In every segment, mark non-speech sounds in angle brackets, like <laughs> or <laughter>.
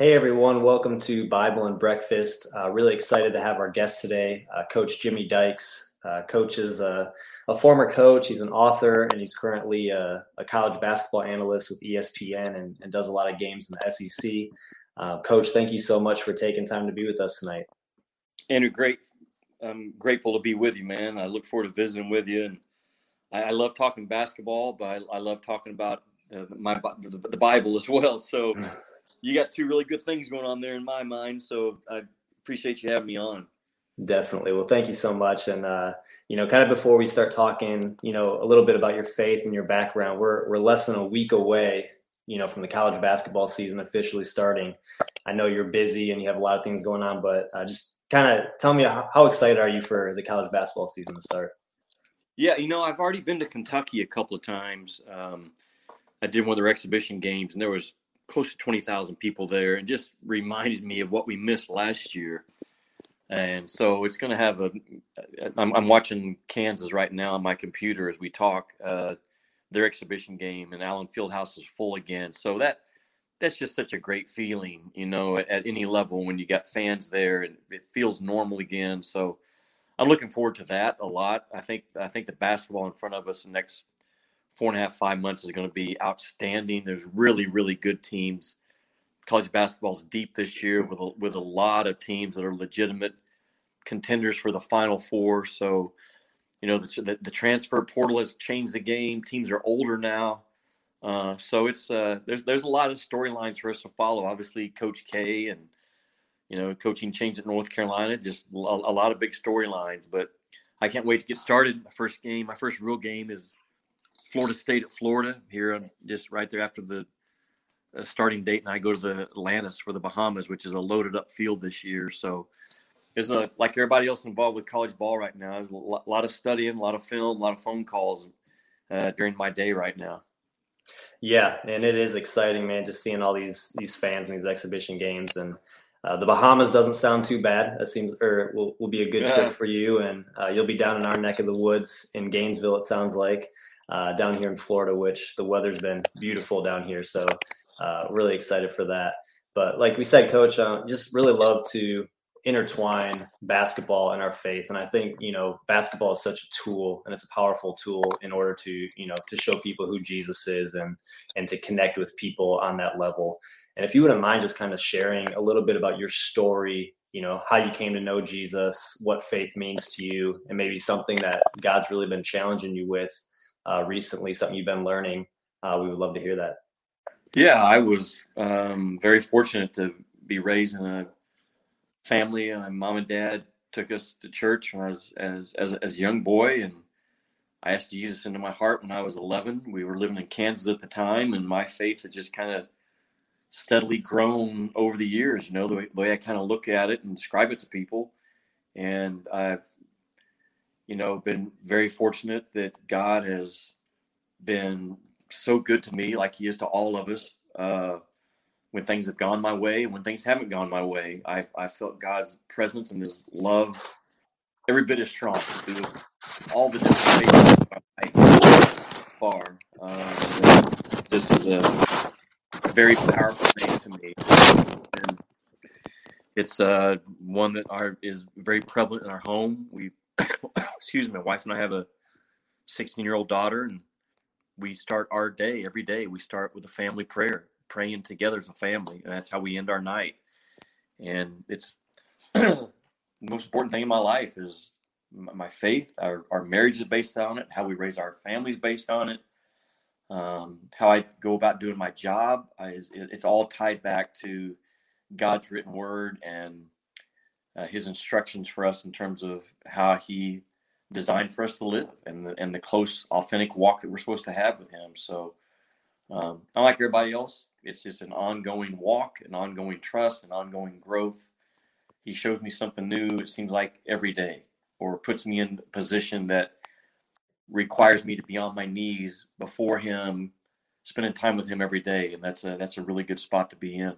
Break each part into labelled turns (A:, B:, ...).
A: Hey everyone, welcome to Bible and Breakfast. Uh, really excited to have our guest today, uh, Coach Jimmy Dykes. Uh, coach is a, a, former coach, he's an author, and he's currently a, a college basketball analyst with ESPN and, and, does a lot of games in the SEC. Uh, coach, thank you so much for taking time to be with us tonight.
B: Andrew, great. I'm grateful to be with you, man. I look forward to visiting with you, and I, I love talking basketball, but I, I love talking about uh, my the, the Bible as well. So. <laughs> You got two really good things going on there in my mind. So I appreciate you having me on.
A: Definitely. Well, thank you so much. And uh, you know, kind of before we start talking, you know, a little bit about your faith and your background, we're we're less than a week away, you know, from the college basketball season officially starting. I know you're busy and you have a lot of things going on, but uh, just kind of tell me how, how excited are you for the college basketball season to start?
B: Yeah, you know, I've already been to Kentucky a couple of times. Um, I did one of their exhibition games, and there was close to 20,000 people there and just reminded me of what we missed last year. And so it's going to have a. I'm, I'm watching Kansas right now on my computer as we talk. Uh, their exhibition game and Allen Fieldhouse is full again. So that that's just such a great feeling, you know, at, at, any level when you got fans there and it feels normal again. So I'm looking forward to that a lot. I think I think the basketball in front of us next four and a half, five months is going to be outstanding. There's really, really good teams. College basketball is deep this year with a, with a lot of teams that are legitimate contenders for the Final Four. So, you know, the, the, the transfer portal has changed the game. Teams are older now. Uh, so it's uh, there's there's a lot of storylines for us to follow. Obviously, Coach K and you know coaching change at North Carolina, just a, a lot of big storylines. But I can't wait to get started. My first game, my first real game is Florida State at Florida here, just right there after the uh, starting date, and I go to the Atlantis for the Bahamas, which is a loaded up field this year. So there's a like everybody else involved with college ball right now. There's a lot of studying, a lot of film, a lot of phone calls uh, during my day right now.
A: Yeah, and it is exciting, man. Just seeing all these these fans and these exhibition games, and uh, the Bahamas doesn't sound too bad. It seems, or will, will be a good yeah. trip for you, and uh, you'll be down in our neck of the woods in Gainesville. It sounds like uh, down here in Florida, which the weather's been beautiful down here. So uh, really excited for that. But like we said, Coach, uh, just really love to intertwine basketball and our faith. And I think you know basketball is such a tool, and it's a powerful tool in order to you know to show people who Jesus is and and to connect with people on that level. And if you wouldn't mind just kind of sharing a little bit about your story you know how you came to know jesus what faith means to you and maybe something that god's really been challenging you with uh, recently, something you've been learning, uh, we would love to hear that.
B: Yeah, I was um, very fortunate to be raised in a family. My mom and dad took us to church when I was as, as, as a young boy, and I asked Jesus into my heart when I was 11. We were living in Kansas at the time, and my faith had just kind of steadily grown over the years. You know, the way, the way I kind of look at it and describe it to people. And I've you know, been very fortunate that God has been so good to me, like He is to all of us. Uh, when things have gone my way, and when things haven't gone my way, I've, I felt God's presence and His love every bit as strong all the different far. Uh, this is a very powerful name to me, and it's uh, one that are is very prevalent in our home. We <coughs> excuse me, my wife and I have a 16 year old daughter, and we start our day every day. We start with a family prayer, praying together as a family, and that's how we end our night. And it's the <clears throat> most important thing in my life is my faith. Our, our marriage is based on it. How we raise our families based on it. Um, how I go about doing my job, I, it's all tied back to God's written word and uh, his instructions for us in terms of how he designed for us to live and the, and the close, authentic walk that we're supposed to have with him. So, um, like everybody else, it's just an ongoing walk, an ongoing trust, an ongoing growth. He shows me something new, it seems like every day, or puts me in a position that requires me to be on my knees before him, spending time with him every day. And that's a, that's a really good spot to be in.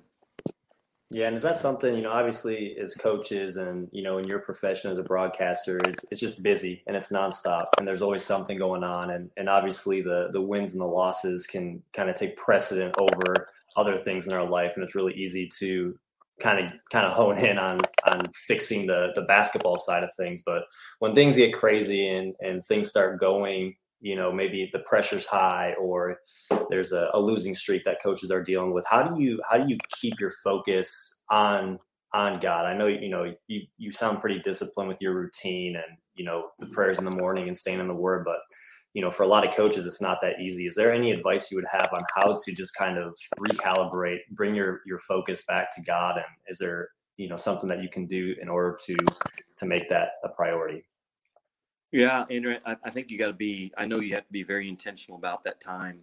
A: Yeah, and is that something you know? Obviously, as coaches, and you know, in your profession as a broadcaster, it's it's just busy and it's nonstop, and there's always something going on, and and obviously the the wins and the losses can kind of take precedent over other things in our life, and it's really easy to kind of kind of hone in on on fixing the the basketball side of things. But when things get crazy and and things start going, you know, maybe the pressure's high or there's a, a losing streak that coaches are dealing with. How do you how do you keep your focus on on God? I know you know you you sound pretty disciplined with your routine and you know the prayers in the morning and staying in the Word, but you know, for a lot of coaches, it's not that easy. Is there any advice you would have on how to just kind of recalibrate, bring your your focus back to God, and is there you know something that you can do in order to to make that a priority?
B: Yeah, Andrew, I, I think you got to be. I know you have to be very intentional about that time.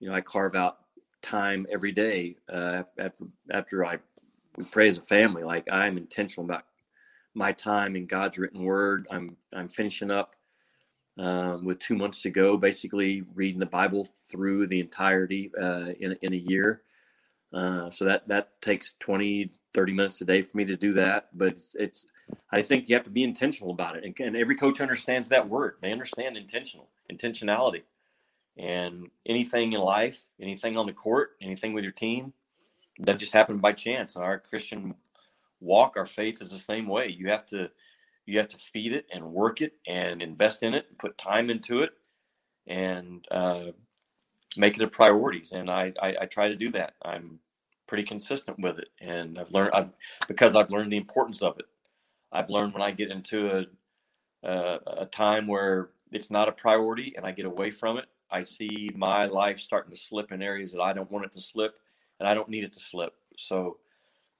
B: You know, I carve out time every day uh, after after I we pray as a family. Like I'm intentional about my time in God's written Word. I'm I'm finishing up um, with two months to go, basically reading the Bible through the entirety uh, in, in a year. Uh, so that, that takes 20, 30 minutes a day for me to do that. But it's, it's I think you have to be intentional about it. And, and every coach understands that word. They understand intentional, intentionality. And anything in life, anything on the court, anything with your team, that just happened by chance. Our Christian walk, our faith is the same way. You have to you have to feed it and work it and invest in it and put time into it and uh, make it a priority. And I, I, I, try to do that. I'm pretty consistent with it. And I've learned, I've, because I've learned the importance of it. I've learned when I get into a, a, a time where it's not a priority and I get away from it, I see my life starting to slip in areas that I don't want it to slip and I don't need it to slip. So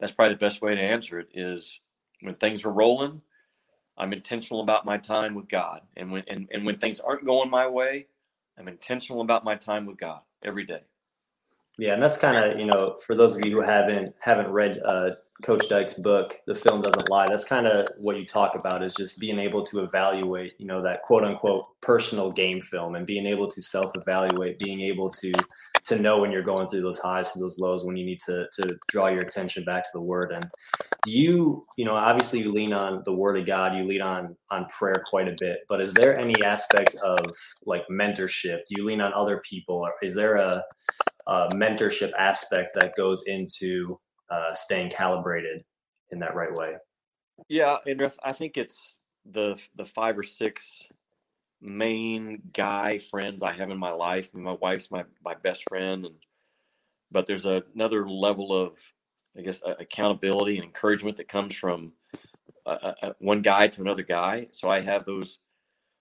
B: that's probably the best way to answer it is when things are rolling, I'm intentional about my time with God. And when and, and when things aren't going my way, I'm intentional about my time with God every day.
A: Yeah, and that's kind of you know for those of you who haven't haven't read uh, Coach Dykes' book, The Film Doesn't Lie, that's kind of what you talk about is just being able to evaluate, you know, that quote unquote personal game film and being able to self evaluate, being able to to know when you're going through those highs, through those lows, when you need to to draw your attention back to the word. And do you, you know, obviously you lean on the word of God, you lean on on prayer quite a bit, but is there any aspect of like mentorship? Do you lean on other people or is there a, a mentorship aspect that goes into uh, staying calibrated in that right way.
B: Yeah, and I think it's the the five or six main guy friends I have in my life. My wife's my my best friend, and but there's a, another level of I guess accountability and encouragement that comes from uh, uh, one guy to another guy. So I have those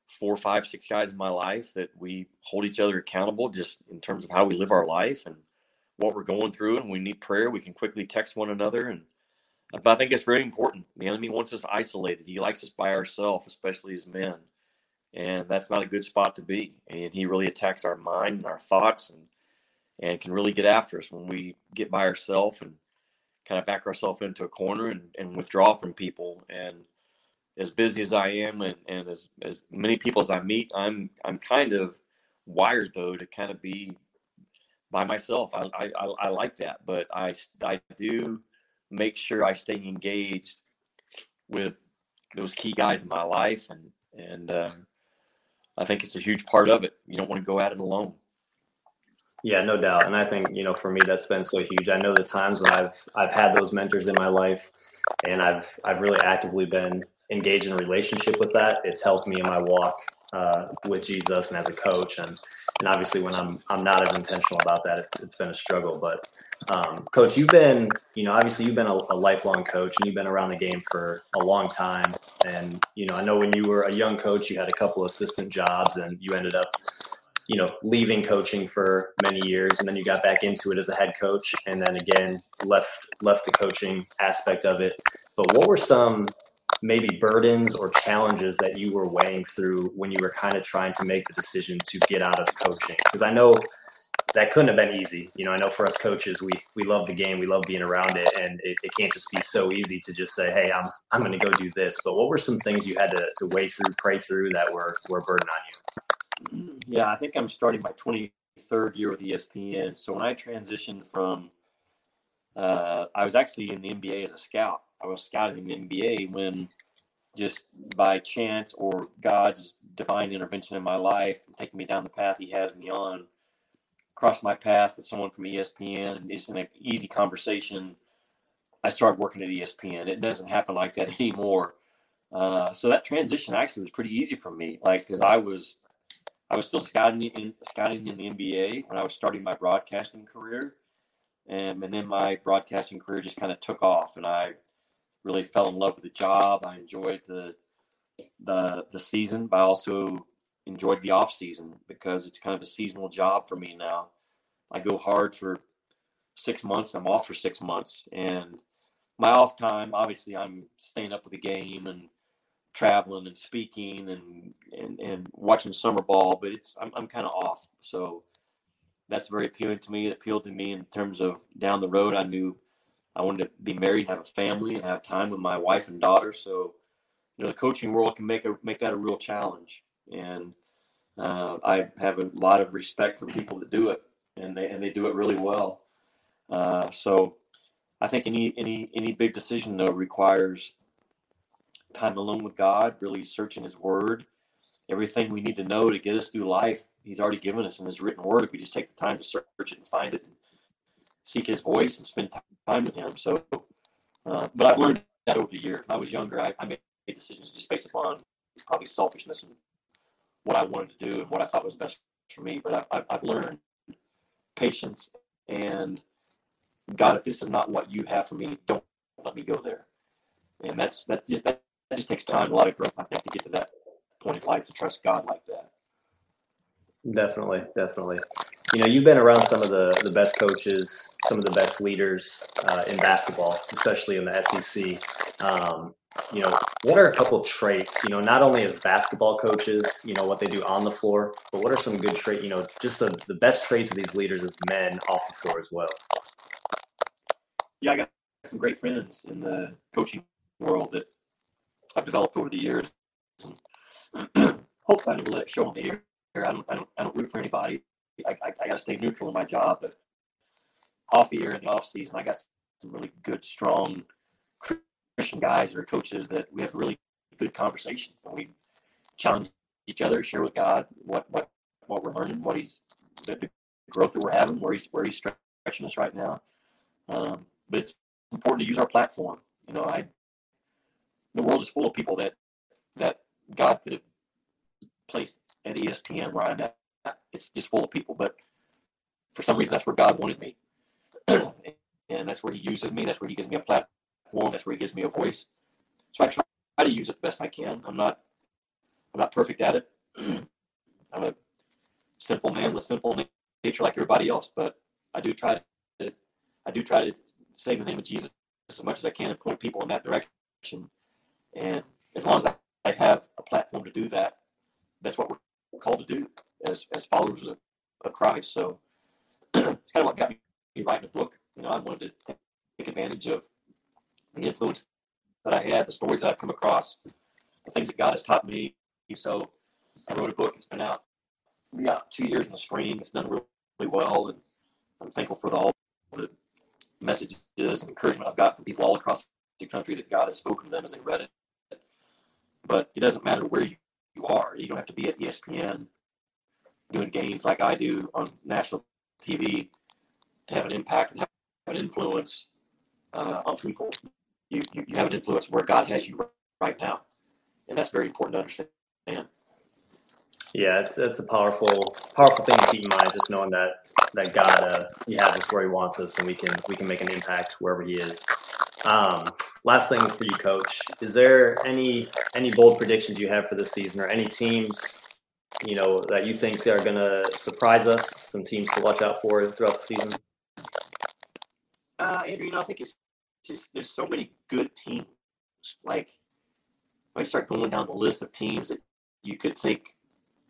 B: four, five, six guys in my life that we hold each other accountable just in terms of how we live our life and what we're going through and we need prayer, we can quickly text one another. And but I think it's very important. The enemy wants us isolated. He likes us by ourselves, especially as men. And that's not a good spot to be. And he really attacks our mind and our thoughts and and can really get after us when we get by ourselves and kind of back ourselves into a corner and, and withdraw from people. And as busy as I am and, and as, as many people as I meet, I'm I'm kind of wired though to kind of be by myself. I, I, I like that, but I, I do make sure I stay engaged with those key guys in my life. And, and, uh, I think it's a huge part of it. You don't want to go at it alone.
A: Yeah, no doubt. And I think, you know, for me that's been so huge. I know the times when I've I've had those mentors in my life and I've I've really actively been engaged in a relationship with that. It's helped me in my walk uh, with Jesus and as a coach. And and obviously when I'm I'm not as intentional about that, it's, it's been a struggle. But um, coach, you've been you know obviously you've been a, a, lifelong coach and you've been around the game for a long time. And you know I know when you were a young coach, you had a couple assistant jobs and you ended up you know leaving coaching for many years and then you got back into it as a head coach and then again left left the coaching aspect of it but what were some maybe burdens or challenges that you were weighing through when you were kind of trying to make the decision to get out of coaching? Because I know that couldn't have been easy. You know, I know for us coaches, we we love the game, we love being around it, and it, it can't just be so easy to just say, "Hey, I'm I'm going to go do this." But what were some things you had to, to weigh through, pray through that were were a burden on
B: you? Yeah, I think I'm starting my 23rd year with ESPN. So when I transitioned from, uh, I was actually in the NBA as a scout, I was scouting in the NBA when just by chance or God's divine intervention in my life, taking me down the path He has me on, crossed my path with someone from ESPN, and it's an easy conversation. I started working at ESPN. It doesn't happen like that <laughs> anymore. Uh, so that transition actually was pretty easy for me, like because I was I was still scouting in scouting in the NBA when I was starting my broadcasting career, and, and then my broadcasting career just kind of took off, and I really fell in love with the job. I enjoyed the the the season, but I also enjoyed the off season because it's kind of a seasonal job for me now. I go hard for six months, I'm off for six months, and my off time, obviously, I'm staying up with the game and traveling and speaking and and, and watching summer ball, but it's I'm, I'm kind of off. So that's very appealing to me. It appealed to me in terms of down the road. I knew I wanted to be married, and have a family, and have time with my wife and daughter. So you know, the coaching world can make a make that a real challenge. And uh, I have a lot of respect for people that do it, and they and they do it really well. Uh, so I think any any any big decision though requires time alone with God, really searching His Word, everything we need to know to get us through life. He's already given us in His written Word. If we just take the time to search it and find it, and seek His voice and spend time with Him. So, uh, but I've learned that over the years. When I was younger, I, I made decisions just based upon probably selfishness and what I wanted to do and what I thought was best for me. But I, I've learned patience and God, if this is not what you have for me, don't let me go there. And that's that just that, that just takes time, a lot of growth, I think, to get to that point in life to trust God like that.
A: Definitely, definitely. You know, you've been around some of the the best coaches, some of the best leaders uh, in basketball, especially in the SEC. Um, you know, what are a couple traits? You know, not only as basketball coaches, you know what they do on the floor, but what are some good traits? You know, just the the best traits of these leaders as men off the floor as well
B: yeah, I got some great friends in the coaching world that I've developed over the years. <clears throat> Hope able to let show on the air. I don't, I don't, I don't root for anybody. I, I, I got to stay neutral in my job, but off the air in the off season, I got some really good, strong Christian guys are coaches that we have really good conversation. And we challenge each other, share with God what what what we're learning, what He's the, the growth that we're having, where He's where He's stretching us right now. Um, but it's important to use our platform. You know, I the world is full of people that that God could have placed at ESPN where I'm at. It's just full of people, but for some reason that's where God wanted me, <clears throat> and that's where He uses me. That's where He gives me a platform. That's where He gives me a voice. So I try, to use it the best I can. I'm not I'm not perfect at it. <clears throat> I'm a simple man with a simple nature like everybody else, but I do try to I do try to say the name of Jesus as much as I can and point people in that direction. And as long as I have a platform to do that, that's what we're called to do as, as followers of, of Christ. So <clears throat> it's kind of what got me writing a book. You know, I wanted to take advantage of the influence that I had, the stories that I've come across, the things that God has taught me. So I wrote a book. It's been out about two years in the spring. It's done really, really well, and I'm thankful for the, all the messages and encouragement I've got from people all across the country that God has spoken to them as they read it. But it doesn't matter where you, you are. You don't have to be at ESPN doing games like I do on national TV to have an impact and have an influence uh, on people. You, you, you have an influence where God has you right now. And that's very important to understand.
A: Yeah, it's it's a powerful powerful thing to keep in mind. Just knowing that that God uh, He has us where He wants us, and we can we can make an impact wherever He is. Um, last thing for you, Coach, is there any any bold predictions you have for this season, or any teams you know that you think are going to surprise us? Some teams to watch out for throughout the season.
B: Uh, Andrew, you know, I think it's just there's so many good teams. Like, I start going down the list of teams that you could think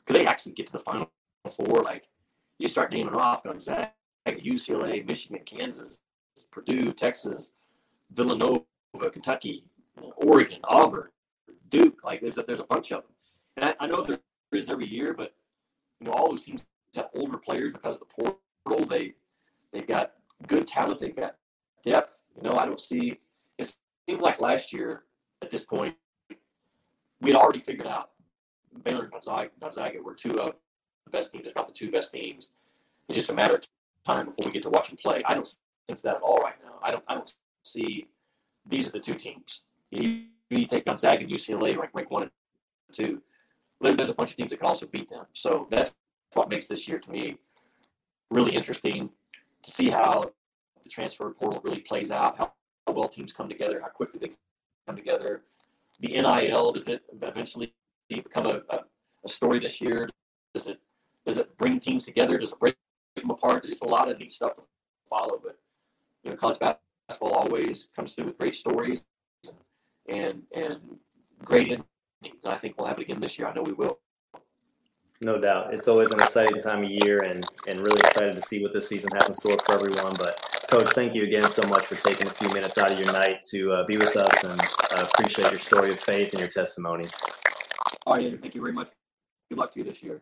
B: could they actually get to the final four? Like you start naming off Gonzaga, UCLA, Michigan, Kansas, Purdue, Texas, Villanova, Kentucky, Oregon, Auburn, Duke. Like there's a, there's a bunch of them, and I, I know there is every year, but you know all those teams have older players because of the portal. They they've got good talent. They've got depth. You know, I don't see. It seemed like last year at this point we had already figured out Baylor and Gonzaga, Gonzaga were two of the best teams, if not the two best teams. it's just a matter of time before we get to watch them play. I don't sense that at all right now. I don't I don't see these are the two teams. You, you take Gonzaga and UCLA rank rank one and two. There's a bunch of teams that can also beat them. So that's what makes this year to me really interesting to see how the transfer portal really plays out, how, how well teams come together, how quickly they come together. The NIL does it eventually become a, a, a story this year? Does it does it bring teams together? Does it break them apart? There's a lot of neat stuff to follow, but you know, college basketball always comes through with great stories and and great endings. And I think we'll have it again this year. I know we will.
A: No doubt. It's always an exciting time of year and, and really excited to see what this season has in store for everyone. But, Coach, thank you again so much for taking a few minutes out of your night to uh, be with us and uh, appreciate your story of faith and your testimony.
B: All right, Andrew, thank you very much. Good luck to you this year.